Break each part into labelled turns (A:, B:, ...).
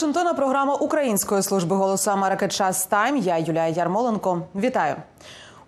A: Вашингтона програма Української служби голосу Америки Час Тайм. Я Юлія Ярмоленко. Вітаю.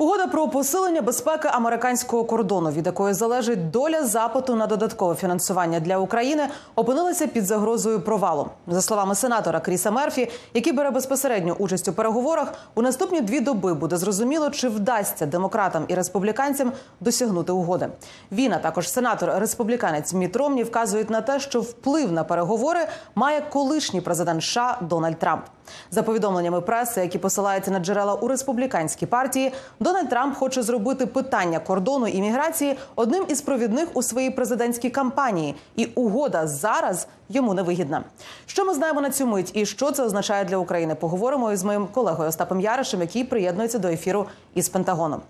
A: Угода про посилення безпеки американського кордону, від якої залежить доля запиту на додаткове фінансування для України, опинилася під загрозою провалу. За словами сенатора Кріса Мерфі, який бере безпосередню участь у переговорах, у наступні дві доби буде зрозуміло, чи вдасться демократам і республіканцям досягнути угоди. Він, а також сенатор республіканець Міт Ромні вказують на те, що вплив на переговори має колишній президент США Дональд Трамп. За повідомленнями преси, які посилаються на джерела у республіканській партії, Дональд Трамп хоче зробити питання кордону і міграції одним із провідних у своїй президентській кампанії, і угода зараз йому невигідна. Що ми знаємо на цю мить, і що це означає для України? Поговоримо із моїм колегою Остапом Яришем, який приєднується до ефіру із Пентагоном.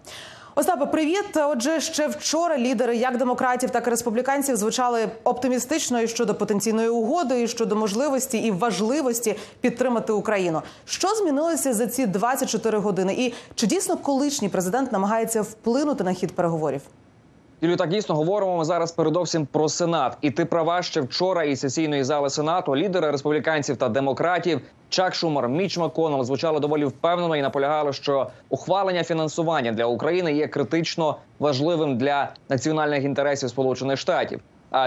A: Остапе, привіт. Отже, ще вчора лідери як демократів, так і республіканців звучали оптимістично і щодо потенційної угоди, і щодо можливості і важливості підтримати Україну. Що змінилося за ці 24 години? І чи дійсно колишній президент намагається вплинути на хід переговорів?
B: Юлію, так дійсно говоримо ми зараз передовсім про сенат. І ти права ще вчора із сесійної зали сенату лідери республіканців та демократів Чак Шумер, Міч Маконел звучали доволі впевнено і наполягали, що ухвалення фінансування для України є критично важливим для національних інтересів Сполучених Штатів.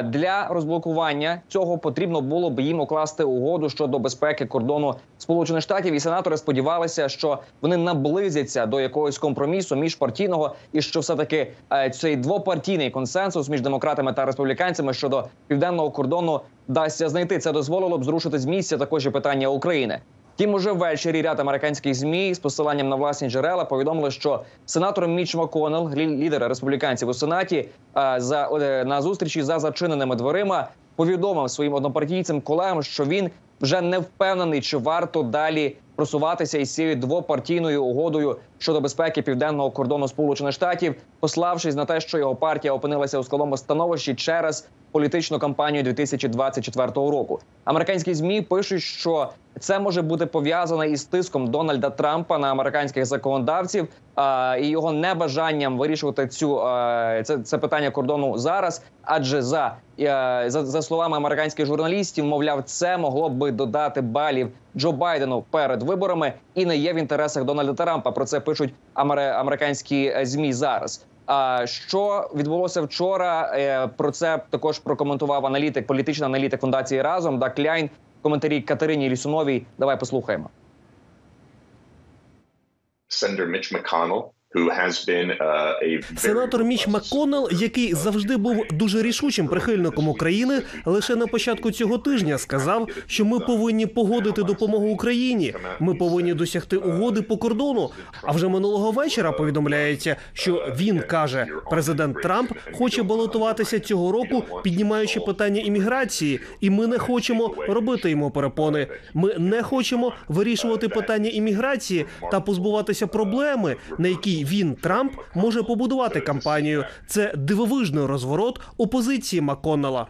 B: Для розблокування цього потрібно було б їм укласти угоду щодо безпеки кордону Сполучених Штатів. І сенатори сподівалися, що вони наблизяться до якогось компромісу міжпартійного, і що все таки цей двопартійний консенсус між демократами та республіканцями щодо південного кордону вдасться знайти. Це дозволило б зрушити з місця також і питання України. Тім уже ввечері ряд американських змі з посиланням на власні джерела повідомили, що сенатор Міч Маконел, лідер республіканців у сенаті, за на зустрічі за зачиненими дверима повідомив своїм однопартійцям колегам, що він вже не впевнений, чи варто далі просуватися із цією двопартійною угодою щодо безпеки південного кордону Сполучених Штатів, пославшись на те, що його партія опинилася у складному становищі через політичну кампанію 2024 року. Американські змі пишуть, що це може бути пов'язане із тиском Дональда Трампа на американських законодавців а, і його небажанням вирішувати цю а, це, це питання кордону зараз. Адже за, а, за за словами американських журналістів, мовляв, це могло би додати балів Джо Байдену перед виборами і не є в інтересах Дональда Трампа. Про це пишуть американські змі зараз. А що відбулося вчора? Е, про це також прокоментував аналітик, політичний аналітик фундації разом Дак Кляйн. Коментарі Катерині Лісуновій. Давай послухаємо.
C: Senator Mitch Uh,
D: Сенатор Міч Макконнелл, який завжди був дуже рішучим прихильником України, лише на початку цього тижня сказав, що ми повинні погодити допомогу Україні. Ми повинні досягти угоди по кордону. А вже минулого вечора повідомляється, що він каже, президент Трамп хоче балотуватися цього року, піднімаючи питання імміграції, і ми не хочемо робити йому перепони. Ми не хочемо вирішувати питання імміграції та позбуватися проблеми, на якій він Трамп може побудувати кампанію. Це дивовижний розворот опозиції Макконнелла.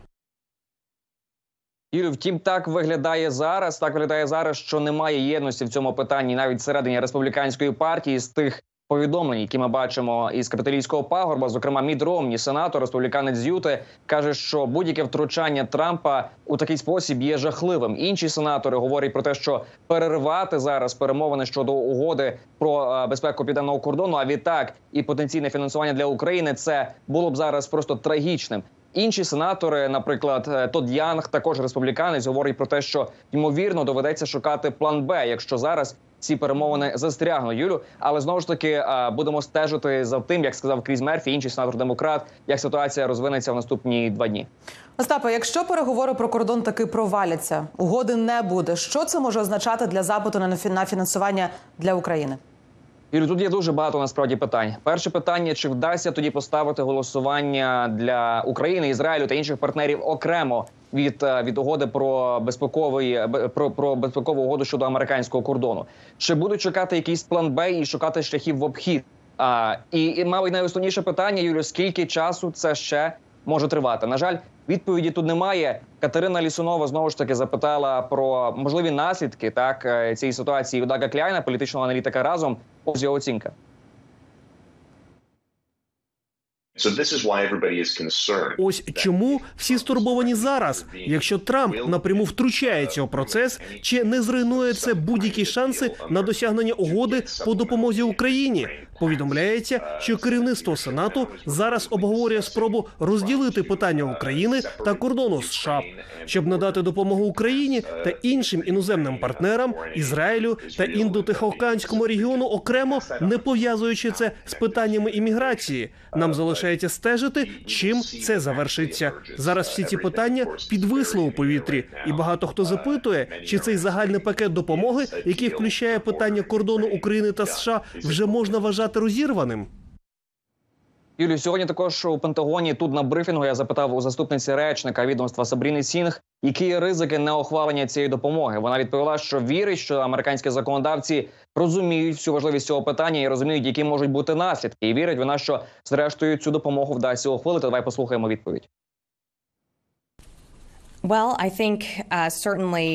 B: Юрій, втім, так виглядає зараз. Так виглядає зараз, що немає єдності в цьому питанні навіть всередині республіканської партії з тих повідомлень, які ми бачимо із капіталійського пагорба, зокрема Мід Ромні, сенатор, республіканець Юти, каже, що будь-яке втручання Трампа у такий спосіб є жахливим. Інші сенатори говорять про те, що переривати зараз перемовини щодо угоди про безпеку південного кордону. А відтак і потенційне фінансування для України це було б зараз просто трагічним. Інші сенатори, наприклад, е, Тод Янг, також республіканець, говорить про те, що ймовірно доведеться шукати план Б, якщо зараз ці перемовини застрягнуть, Юлю. Але знову ж таки будемо стежити за тим, як сказав Кріз Мерфі, інший сенатор демократ, як ситуація розвинеться в наступні два дні.
A: Остапе, якщо переговори про кордон таки проваляться, угоди не буде. Що це може означати для запиту на фінансування для України?
B: Юрій, тут є дуже багато насправді питань. Перше питання: чи вдасться тоді поставити голосування для України, Ізраїлю та інших партнерів окремо від е, від угоди про безпековий про, про безпекову угоду щодо американського кордону? Чи будуть чекати якийсь план Б і шукати шляхів в обхід? А і, і мабуть, найосновніше питання, Юлю, скільки часу це ще може тривати? На жаль, відповіді тут немає. Катерина Лісунова знову ж таки запитала про можливі наслідки так е, цієї ситуації у Дага Кляйна, політичного аналітика разом. Ось його оцінка.
D: Ось чому всі стурбовані зараз. Якщо Трамп напряму втручається у процес, чи не зруйнує це будь-які шанси на досягнення угоди по допомозі Україні? Повідомляється, що керівництво Сенату зараз обговорює спробу розділити питання України та кордону США, щоб надати допомогу Україні та іншим іноземним партнерам Ізраїлю та індотихоокеанському регіону окремо, не пов'язуючи це з питаннями імміграції. Нам залишається стежити, чим це завершиться. Зараз всі ці питання підвисли у повітрі, і багато хто запитує, чи цей загальний пакет допомоги, який включає питання кордону України та США, вже можна вважати розірваним.
B: Юлію, сьогодні також у Пентагоні тут на брифінгу я запитав у заступниці речника відомства Сабріни Сінг, які є ризики неохвалення цієї допомоги. Вона відповіла, що вірить, що американські законодавці розуміють всю важливість цього питання і розуміють, які можуть бути наслідки. І вірить вона, що зрештою цю допомогу вдасться ухвалити. Давай послухаємо відповідь.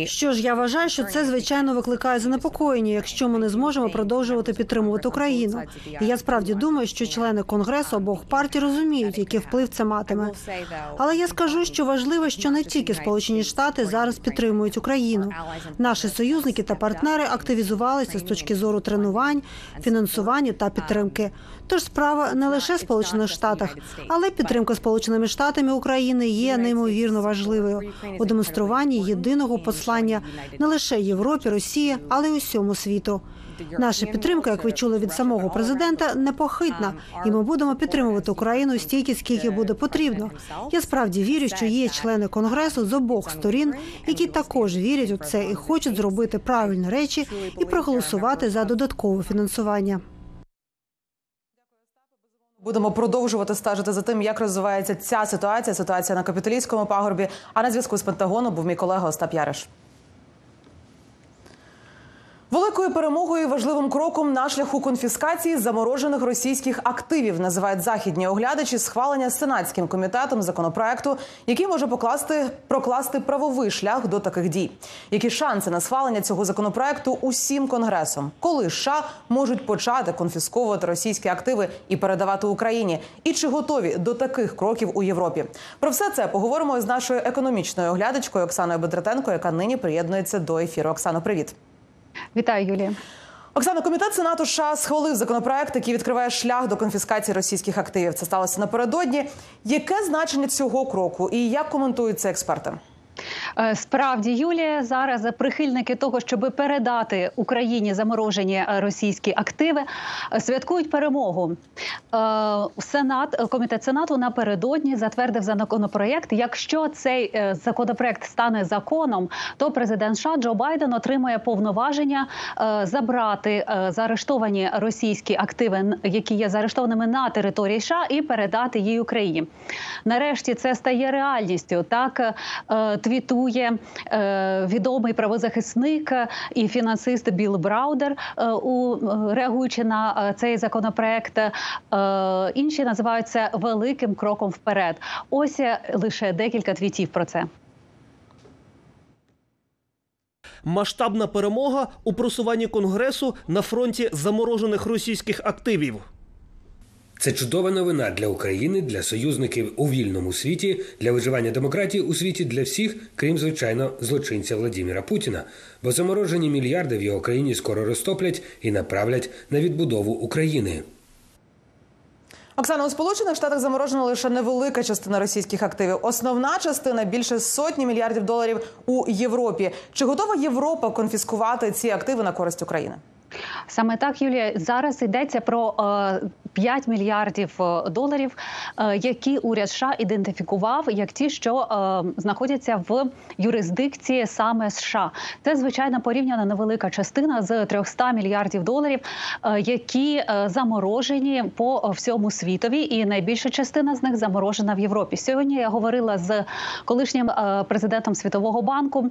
E: Що ж, я вважаю, що це звичайно викликає занепокоєння, якщо ми не зможемо продовжувати підтримувати Україну. І я справді думаю, що члени конгресу обох партій розуміють, який вплив це матиме. Але я скажу, що важливо, що не тільки Сполучені Штати зараз підтримують Україну. Наші союзники та партнери активізувалися з точки зору тренувань, фінансування та підтримки. Тож справа не лише в Сполучених Штатах, але підтримка Сполученими Штатами України є неймовірно важливою у демонструванні єдиного послання не лише Європі, Росії, але й усьому світу. Наша підтримка, як ви чули від самого президента, непохитна, і ми будемо підтримувати Україну стільки, скільки буде потрібно. Я справді вірю, що є члени конгресу з обох сторін, які також вірять у це і хочуть зробити правильні речі і проголосувати за додаткове фінансування.
A: Будемо продовжувати стежити за тим, як розвивається ця ситуація. Ситуація на капітолійському пагорбі. А на зв'язку з Пентагоном був мій колега Остап Яриш. Великою перемогою і важливим кроком на шляху конфіскації заморожених російських активів називають західні оглядачі схвалення сенатським комітетом законопроекту, який може покласти прокласти правовий шлях до таких дій. Які шанси на схвалення цього законопроекту усім конгресом, коли США можуть почати конфісковувати російські активи і передавати Україні? І чи готові до таких кроків у Європі? Про все це поговоримо з нашою економічною оглядачкою Оксаною Бедратенко, яка нині приєднується до ефіру. Оксано, привіт.
F: Вітаю, Юлія.
A: Оксано, комітет Сенату США схвалив законопроект, який відкриває шлях до конфіскації російських активів. Це сталося напередодні. Яке значення цього кроку і як коментують це експерти?
F: Е, Справді, Юлія, зараз прихильники того, щоб передати Україні заморожені е, російські активи, е, святкують перемогу. Сенат, комітет Сенату напередодні затвердив законопроєкт. Якщо цей законопроєкт стане законом, то президент США Джо Байден отримає повноваження забрати заарештовані російські активи, які є заарештованими на території США, і передати її Україні. Нарешті це стає реальністю. Так твітує е, відомий правозахисник і фінансист Біл Браудер, е, у реагуючи на е, цей законопроект. Е, інші називають це великим кроком вперед. Ось лише декілька твітів про це.
D: Масштабна перемога у просуванні конгресу на фронті заморожених російських активів.
G: Це чудова новина для України, для союзників у вільному світі, для виживання демократії у світі для всіх, крім звичайно, злочинця Владіміра Путіна. Бо заморожені мільярди в його країні скоро розтоплять і направлять на відбудову України.
A: Оксана, у Сполучених Штатах заморожена лише невелика частина російських активів. Основна частина більше сотні мільярдів доларів у Європі. Чи готова Європа конфіскувати ці активи на користь України?
F: Саме так, Юлія, зараз йдеться про е, 5 мільярдів доларів, е, які уряд США ідентифікував як ті, що е, знаходяться в юрисдикції саме США. Це звичайно порівняно невелика частина з 300 мільярдів доларів, е, які е, заморожені по всьому світові, і найбільша частина з них заморожена в Європі. Сьогодні я говорила з колишнім е, президентом Світового банку е,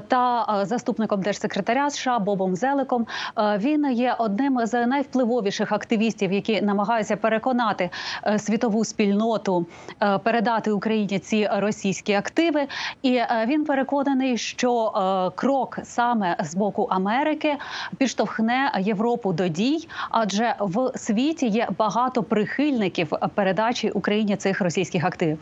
F: та е, заступником держсекретаря США Бобом Зеликом. Е, він є одним з найвпливовіших активістів, які які намагаються переконати е, світову спільноту е, передати Україні ці російські активи. І е, він переконаний, що крок саме з боку Америки підштовхне Європу до дій, адже в світі є багато прихильників передачі Україні цих російських активів.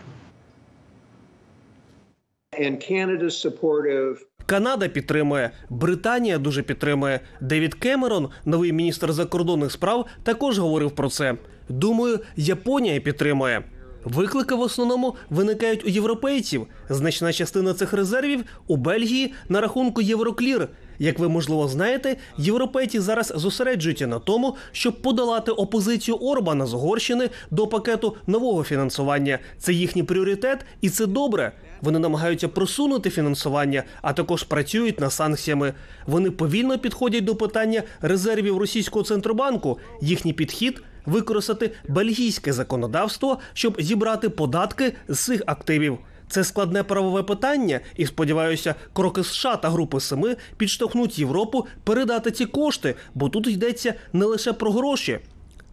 H: and Canada's supportive
D: Канада підтримує, Британія дуже підтримує. Девід Кемерон, новий міністр закордонних справ, також говорив про це. Думаю, Японія підтримує. Виклики в основному виникають у європейців. Значна частина цих резервів у Бельгії на рахунку Євроклір. Як ви можливо знаєте, європейці зараз зосереджуються на тому, щоб подолати опозицію Орбана з Угорщини до пакету нового фінансування. Це їхній пріоритет, і це добре. Вони намагаються просунути фінансування, а також працюють над санкціями. Вони повільно підходять до питання резервів російського центробанку. Їхній підхід використати бельгійське законодавство, щоб зібрати податки з цих активів. Це складне правове питання, і сподіваюся, кроки США та Групи Семи підштовхнуть Європу передати ці кошти, бо тут йдеться не лише про гроші.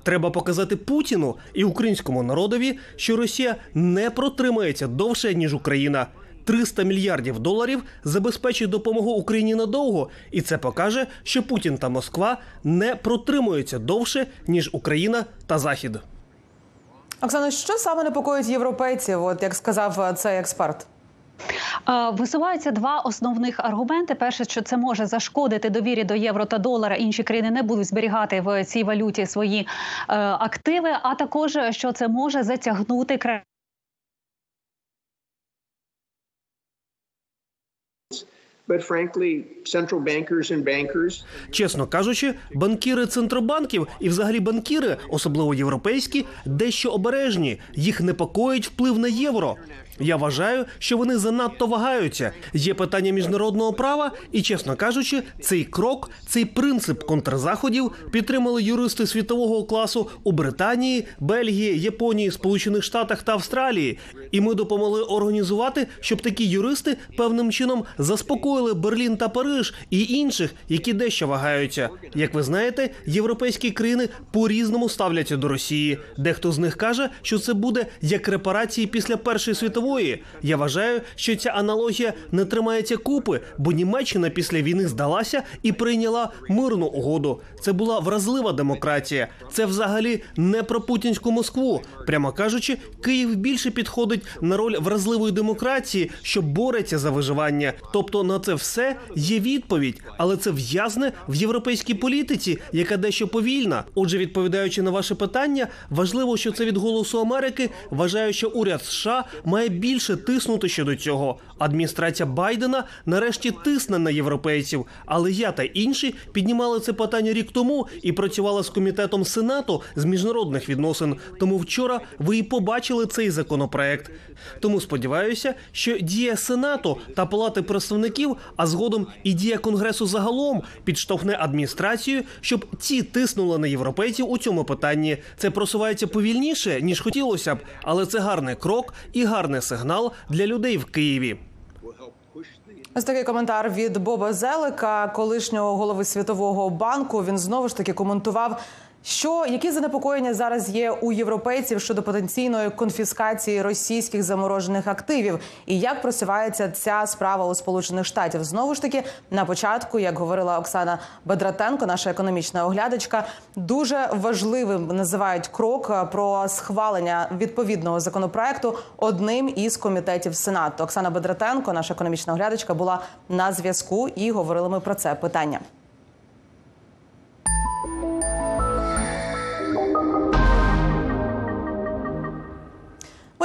D: Треба показати Путіну і українському народові, що Росія не протримається довше ніж Україна. 300 мільярдів доларів забезпечить допомогу Україні надовго, і це покаже, що Путін та Москва не протримуються довше ніж Україна та Захід.
A: Оксано, що саме непокоїть європейців? От як сказав е, цей експерт.
F: Е, Висуваються два основних аргументи: перше, що це може зашкодити довірі до євро та долара. Інші країни не будуть зберігати в цій валюті свої е, активи, а також що це може затягнути кра-
H: but frankly, central bankers and bankers
D: Чесно кажучи, банкіри центробанків і взагалі банкіри, особливо європейські, дещо обережні. Їх непокоїть вплив на євро. Я вважаю, що вони занадто вагаються. Є питання міжнародного права, і чесно кажучи, цей крок, цей принцип контрзаходів підтримали юристи світового класу у Британії, Бельгії, Японії, Сполучених Штатах та Австралії. І ми допомогли організувати, щоб такі юристи певним чином заспокоїли Берлін та Париж і інших, які дещо вагаються. Як ви знаєте, європейські країни по-різному ставляться до Росії. Дехто з них каже, що це буде як репарації після Першої світової. Я вважаю, що ця аналогія не тримається купи, бо Німеччина після війни здалася і прийняла мирну угоду. Це була вразлива демократія. Це взагалі не про путінську Москву. Прямо кажучи, Київ більше підходить на роль вразливої демократії, що бореться за виживання. Тобто на це все є відповідь, але це в'язне в європейській політиці, яка дещо повільна. Отже, відповідаючи на ваше питання, важливо, що це від голосу Америки. Вважаю, що уряд США має більше тиснути щодо цього. Адміністрація Байдена нарешті тисне на європейців. Але я та інші піднімали це питання рік тому і працювала з комітетом Сенату з міжнародних відносин. Тому вчора ви і побачили цей законопроект. Тому сподіваюся, що дія Сенату та Палати представників, а згодом і дія Конгресу загалом підштовхне адміністрацію, щоб ті тиснули на європейців у цьому питанні. Це просувається повільніше ніж хотілося б, але це гарний крок і гарний сигнал для людей в Києві.
A: Ось такий коментар від Боба Зелика, колишнього голови Світового банку. Він знову ж таки коментував. Що які занепокоєння зараз є у європейців щодо потенційної конфіскації російських заморожених активів, і як просувається ця справа у Сполучених Штатів? Знову ж таки, на початку, як говорила Оксана Бедратенко, наша економічна оглядачка, дуже важливим називають крок е, про схвалення відповідного законопроекту одним із комітетів Сенату. Оксана Бедратенко, наша економічна оглядачка, була на зв'язку і говорили ми про це питання.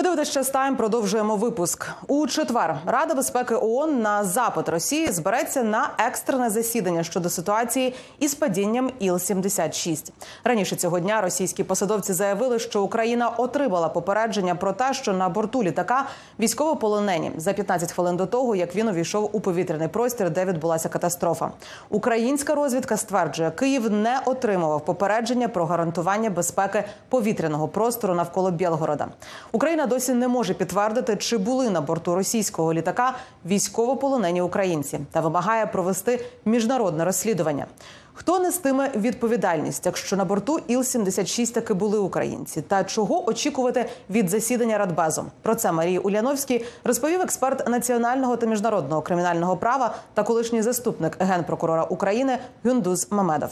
A: Ми дивитися час тайм. Продовжуємо випуск у четвер. Рада безпеки ООН на запит Росії збереться на екстрене засідання щодо ситуації із падінням Іл-76. Раніше цього дня російські посадовці заявили, що Україна отримала попередження про те, що на борту літака військовополонені за 15 хвилин до того, як він увійшов у повітряний простір, де відбулася катастрофа. Українська розвідка стверджує, Київ не отримував попередження про гарантування безпеки повітряного простору навколо Білгорода. Україна досі не може підтвердити, чи були на борту російського літака військовополонені українці та вимагає провести міжнародне розслідування. Хто нестиме відповідальність, якщо на борту Іл-76 таки були українці? Та чого очікувати від засідання Радбезу? Про це Марії Уляновській розповів експерт національного та міжнародного кримінального права та колишній заступник генпрокурора України Гюндуз Мамедов.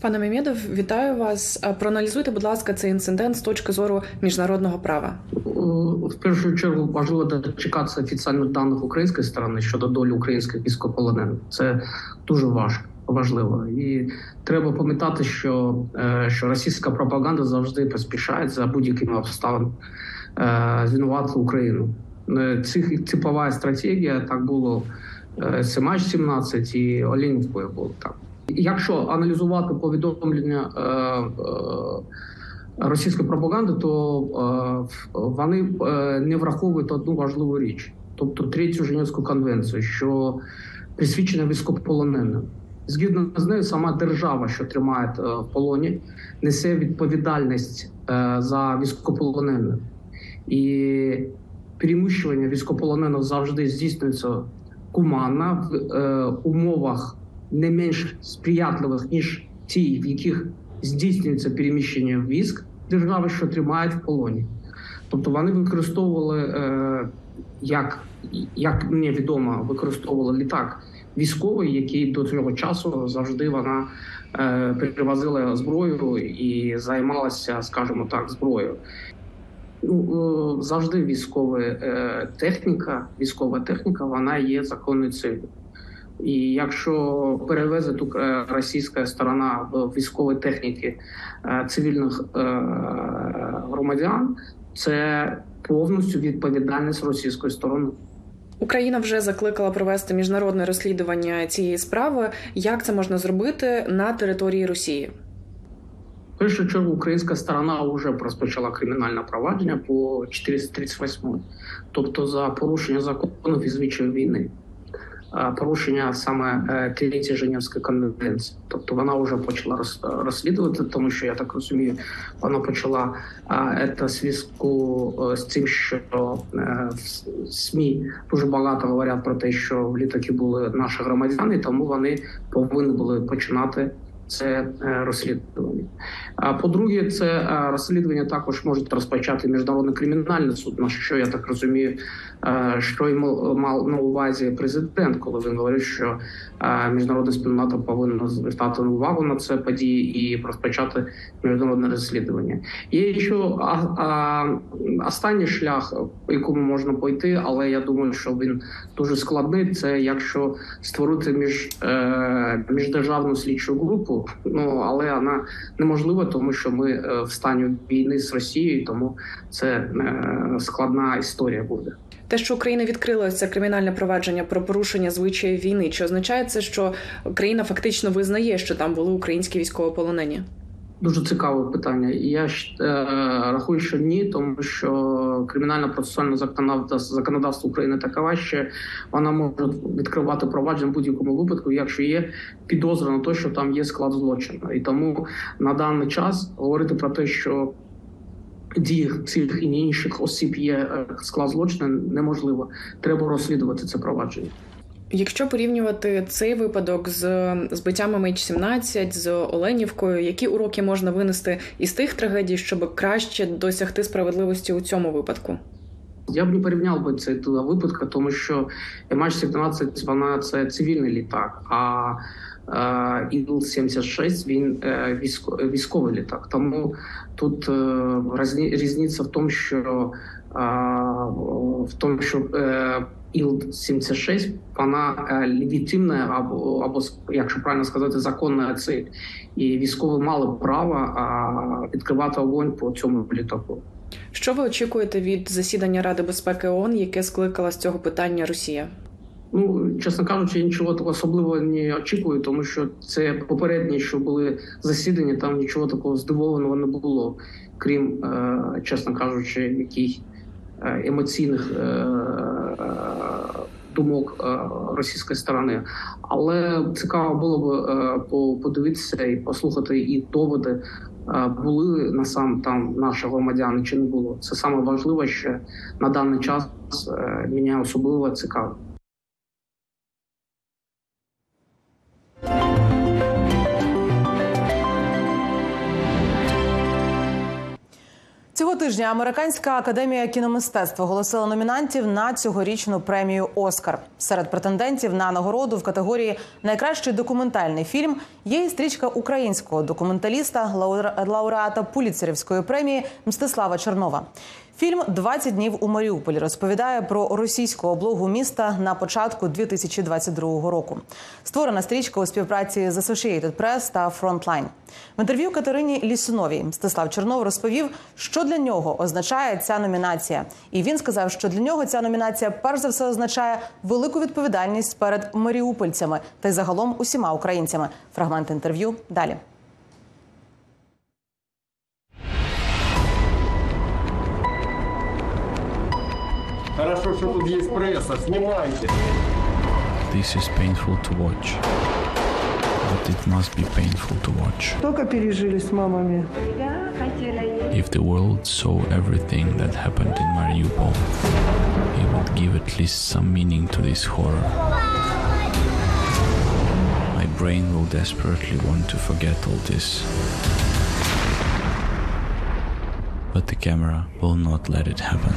I: Пане Мемєдов, вітаю вас. Проаналізуйте, будь ласка, цей інцидент з точки зору міжнародного права.
J: В першу чергу важливо дочекатися офіційних даних української сторони щодо долі українських військовополонених. Це дуже важко. Важливо і треба пам'ятати, що що російська пропаганда завжди поспішає за будь-якими обставинами звинуватити Україну. Це типова стратегія. Так було з МАЧ-17 і Олінівкою було так. Якщо аналізувати повідомлення е, е, російської пропаганди, то е, вони не враховують одну важливу річ, тобто третю Женевську конвенцію, що присвідчена військовополоненим. Згідно з нею, сама держава, що тримає в полоні, несе відповідальність за військовополонених. і переміщування військовополонених завжди здійснюється гуманно в умовах не менш сприятливих ніж ті, в яких здійснюється переміщення військ держави, що тримають в полоні. Тобто вони використовували, е, як як мені відомо, використовували літак військовий, який до цього часу завжди вона е, перевозила зброю і займалася, скажімо так, зброєю. Ну, завжди військова е, техніка, військова техніка, вона є законною цілею. І якщо перевезе тут російська сторона військової техніки цивільних громадян, це повністю відповідальність російської сторони.
I: Україна вже закликала провести міжнародне розслідування цієї справи. Як це можна зробити на території Росії?
J: В першу чергу українська сторона вже розпочала кримінальне провадження по 438, тобто за порушення законів і звичаїв війни порушення саме третьої Женевської конвенції. Тобто вона вже почала розслідувати, тому що я так розумію, вона почала це зв'язку з тим, що в СМІ дуже багато говорять про те, що в літаки були наші громадяни, тому вони повинні були починати. Це розслідування. А по-друге, це розслідування також можуть розпочати міжнародний кримінальний суд. На що я так розумію, що й мав на увазі президент, коли він говорив, що міжнародна спільнота повинна звертати увагу на це події і розпочати міжнародне розслідування. Є ще останній шлях, якому можна пойти, але я думаю, що він дуже складний. Це якщо створити між е, міждержавну слідчу групу, ну але вона неможлива, тому що ми е, в стані війни з Росією, тому це е, складна історія буде.
I: Те, що Україна відкрила це кримінальне провадження про порушення звичаїв війни, чи означає це, що Україна фактично визнає, що там були українські військовополонені?
J: Дуже цікаве питання. Я е, рахую, що ні, тому що кримінальне процесуальне законодавство законодавство України такове, що вона може відкривати провадження в будь-якому випадку, якщо є підозра на те, що там є склад злочину, і тому на даний час говорити про те, що дії цих і інших осіб є склад злочину, неможливо. Треба розслідувати це провадження.
I: Якщо порівнювати цей випадок з збиттями MH17, з Оленівкою, які уроки можна винести із тих трагедій, щоб краще досягти справедливості у цьому випадку?
J: Я б не порівняв би цей два випадки, тому що MH17 вона це цивільний літак. а Іл-76 він військовий літак. Тому тут різниця в тому, що в тому, що Іл-76 вона легітимна або або якщо правильно сказати, законна цель. і військові мали право відкривати огонь по цьому літаку.
I: Що ви очікуєте від засідання Ради безпеки ООН, яке скликала з цього питання Росія?
J: Ну, чесно кажучи, нічого такого особливого не очікую, тому що це попередні, що були засідання, там нічого такого здивованого не було, крім, е, чесно кажучи, яких емоційних е, думок е, російської сторони. Але цікаво було б подивитися і послухати і доводи е, були на сам там наші громадяни чи не було. Це саме важливо, що на даний час Мені особливо цікавить.
A: Тижня Американська академія кіномистецтва оголосила номінантів на цьогорічну премію Оскар. Серед претендентів на нагороду в категорії Найкращий документальний фільм є і стрічка українського документаліста, лауреата Пуліцерівської премії Мстислава Чернова. Фільм «20 днів у Маріуполі розповідає про російську облогу міста на початку 2022 року. Створена стрічка у співпраці з Associated Press та Frontline. В інтерв'ю Катерині Лісуновій Мстислав Чернов розповів, що для нього означає ця номінація. І він сказав, що для нього ця номінація перш за все означає велику відповідальність перед маріупольцями та й загалом усіма українцями. Фрагмент інтерв'ю далі.
K: Хорошо, что тут есть пресса. Снимайте.
L: This is painful to watch. But it must be painful to watch.
M: Только пережили с мамами.
L: If the world saw everything that happened in Mariupol, it would give at least some meaning to this horror. My brain will desperately want to forget all this. But the camera will not let it happen.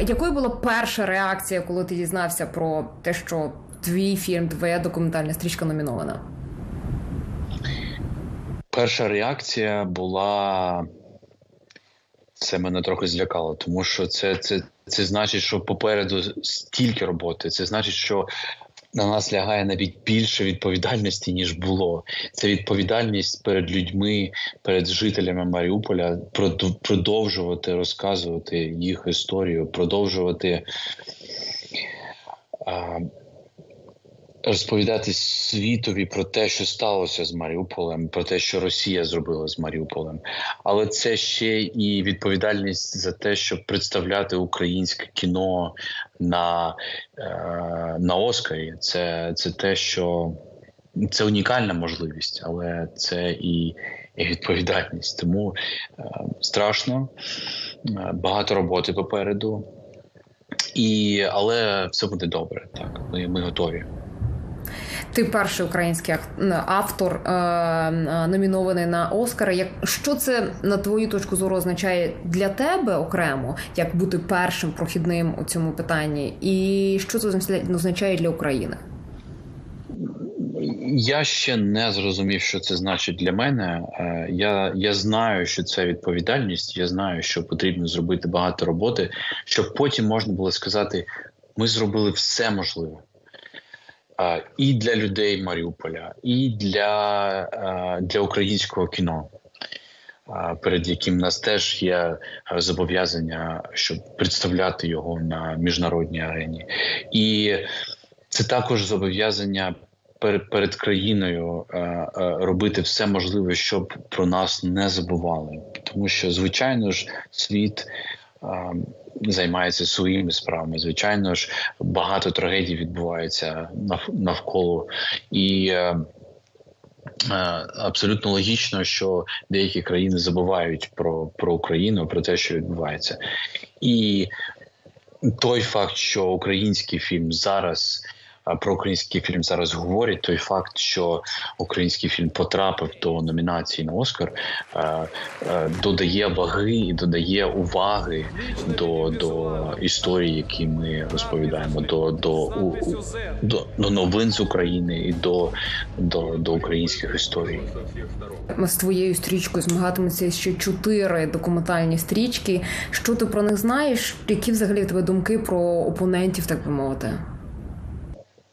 N: Якою була перша реакція, коли ти дізнався про те, що твій фільм, твоя документальна стрічка номінована?
O: Перша реакція була. Це мене трохи злякало, тому що це це, це значить, що попереду стільки роботи. Це значить, що на нас лягає навіть більше відповідальності, ніж було. Це відповідальність перед людьми, перед жителями Маріуполя продовжувати розказувати їх історію, продовжувати а, розповідати світові про те, що сталося з Маріуполем, про те, що Росія зробила з Маріуполем. Але це ще і відповідальність за те, щоб представляти українське кіно на е, на Оскарі. Це, Це те, що це унікальна можливість, але це і. І відповідальність, тому е, страшно, е, багато роботи попереду, і але все буде добре. Так ми, ми готові.
N: Ти перший український автор е, номінований на Оскар. Як що це на твою точку зору означає для тебе окремо, як бути першим прохідним у цьому питанні, і що це означає для України?
O: Я ще не зрозумів, що це значить для мене. Я я знаю, що це відповідальність. Я знаю, що потрібно зробити багато роботи, щоб потім можна було сказати: ми зробили все можливе і для людей Маріуполя, і для, для українського кіно. Перед яким нас теж є зобов'язання, щоб представляти його на міжнародній арені, і це також зобов'язання перед країною робити все можливе, щоб про нас не забували, тому що звичайно ж світ займається своїми справами. Звичайно ж, багато трагедій відбувається навколо і. Е, е, абсолютно логічно, що деякі країни забувають про про Україну, про те, що відбувається, і той факт, що український фільм зараз про український фільм зараз говорять, той факт, що український фільм потрапив до номінації на Оскар, е, е, додає ваги і додає уваги до до історії, які ми розповідаємо, до до, до, до новин з України і до, до, до українських історій.
N: З твоєю стрічкою змагатимуться ще чотири документальні стрічки. Що ти про них знаєш? Які взагалі тебе думки про опонентів, так би мовити?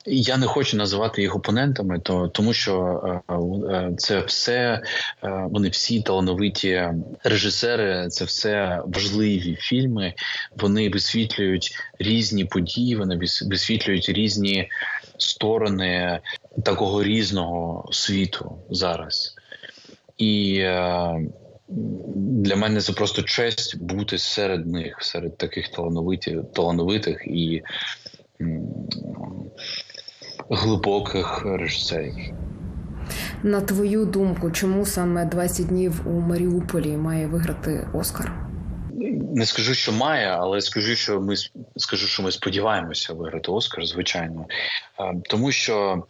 O: Я не хочу називати їх опонентами, то тому, що е, е, це все е, вони всі талановиті режисери. Це все важливі фільми. Вони висвітлюють різні події. Вони висвітлюють різні сторони такого різного світу зараз. І для мене це просто честь бути серед них, серед таких талановитих, талановитих і глибоких режисерів.
N: На твою думку, чому саме 20 днів у Маріуполі має виграти Оскар?
O: Не скажу, що має, але скажу, що ми скажу, що ми сподіваємося виграти Оскар, звичайно, тому що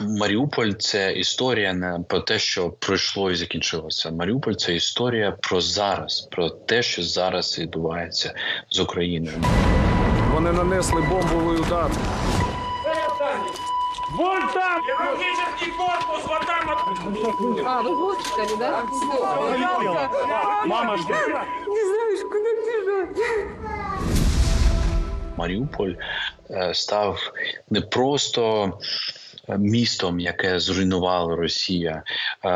O: Маріуполь це історія не про те, що пройшло і закінчилося. Маріуполь це історія про зараз, про те, що зараз відбувається з Україною.
K: Вони нанесли бомбовий удар.
P: Вон там! Хирургический корпус, вот там вот!
Q: А, вы в госпитале, да?
P: Мама, что?
Q: Не знаешь, куда бежать.
O: Маріуполь став не просто містом, яке зруйнувала Росія.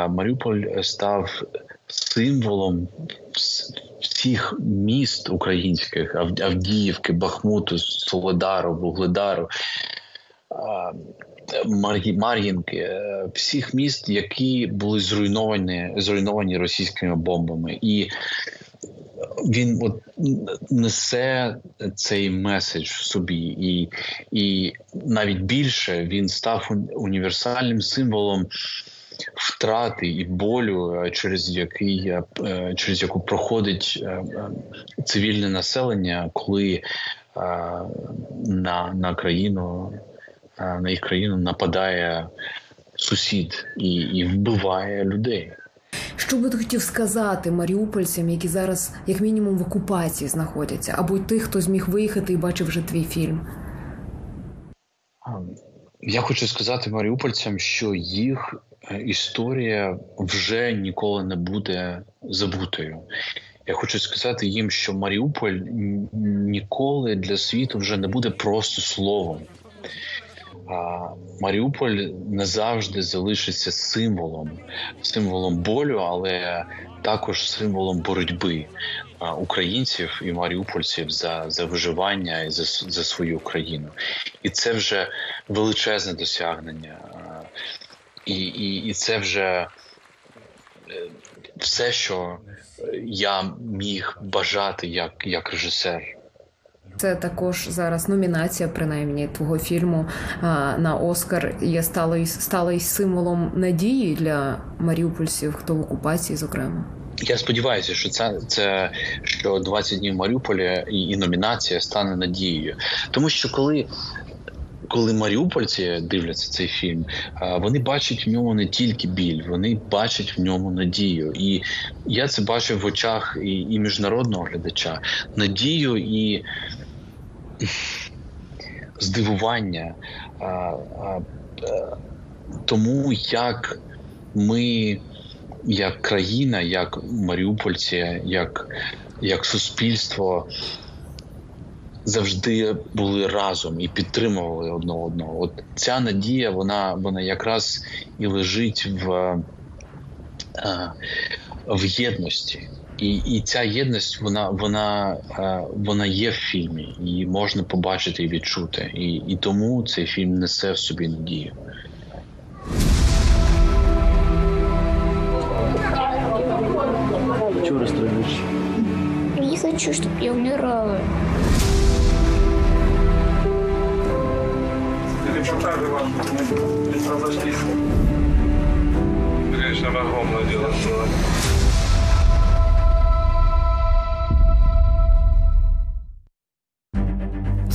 O: Маріуполь став символом всіх міст українських Авдіївки, Бахмуту, Солодару, Вугледару. Мар'їнки, всіх міст, які були зруйновані зруйновані російськими бомбами, і він от несе цей меседж в собі, і і навіть більше він став універсальним символом втрати і болю, через який через яку проходить цивільне населення, коли на, на країну на їх країну нападає сусід і, і вбиває людей.
N: Що би ти хотів сказати маріупольцям, які зараз, як мінімум, в окупації знаходяться, або й тих, хто зміг виїхати і бачив вже твій фільм?
O: Я хочу сказати маріупольцям, що їх історія вже ніколи не буде забутою. Я хочу сказати їм, що Маріуполь ніколи для світу вже не буде просто словом. Маріуполь не завжди залишиться символом, символом болю, але також символом боротьби українців і маріупольців за за виживання і за за свою країну. І це вже величезне досягнення, і, і, і це вже все, що я міг бажати як, як режисер.
N: Це також зараз номінація, принаймні твого фільму на Оскар є стала стала й символом надії для маріупольців, хто в окупації, зокрема.
O: Я сподіваюся, що це це що 20 днів Маріуполя і, і номінація стане надією, тому що коли. Коли маріупольці дивляться цей фільм, вони бачать в ньому не тільки біль, вони бачать в ньому надію. І я це бачив в очах і і міжнародного глядача надію і здивування а, тому, як ми, як країна, як маріупольці, як, як суспільство. Завжди були разом і підтримували одне одного. От ця надія, вона вона якраз і лежить в в єдності. І і ця єдність, вона вона е, вона є в фільмі, її можна побачити і відчути. І, І тому цей фільм несе в собі надію.
M: Чего расстраиваешься?
R: Не хочу, чтобы я умирала.
P: Репортажи не разошлись. Конечно, огромное дело сделать.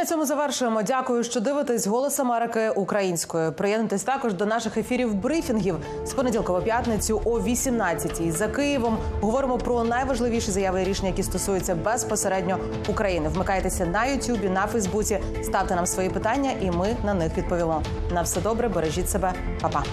A: На цьому завершуємо. Дякую, що дивитесь голос Америки українською. Приєднуйтесь також до наших ефірів брифінгів з понеділка по п'ятницю о 18-й. За Києвом говоримо про найважливіші заяви і рішення, які стосуються безпосередньо України. Вмикайтеся на Ютубі, на Фейсбуці, ставте нам свої питання, і ми на них відповімо. На все добре, бережіть себе, Па-па.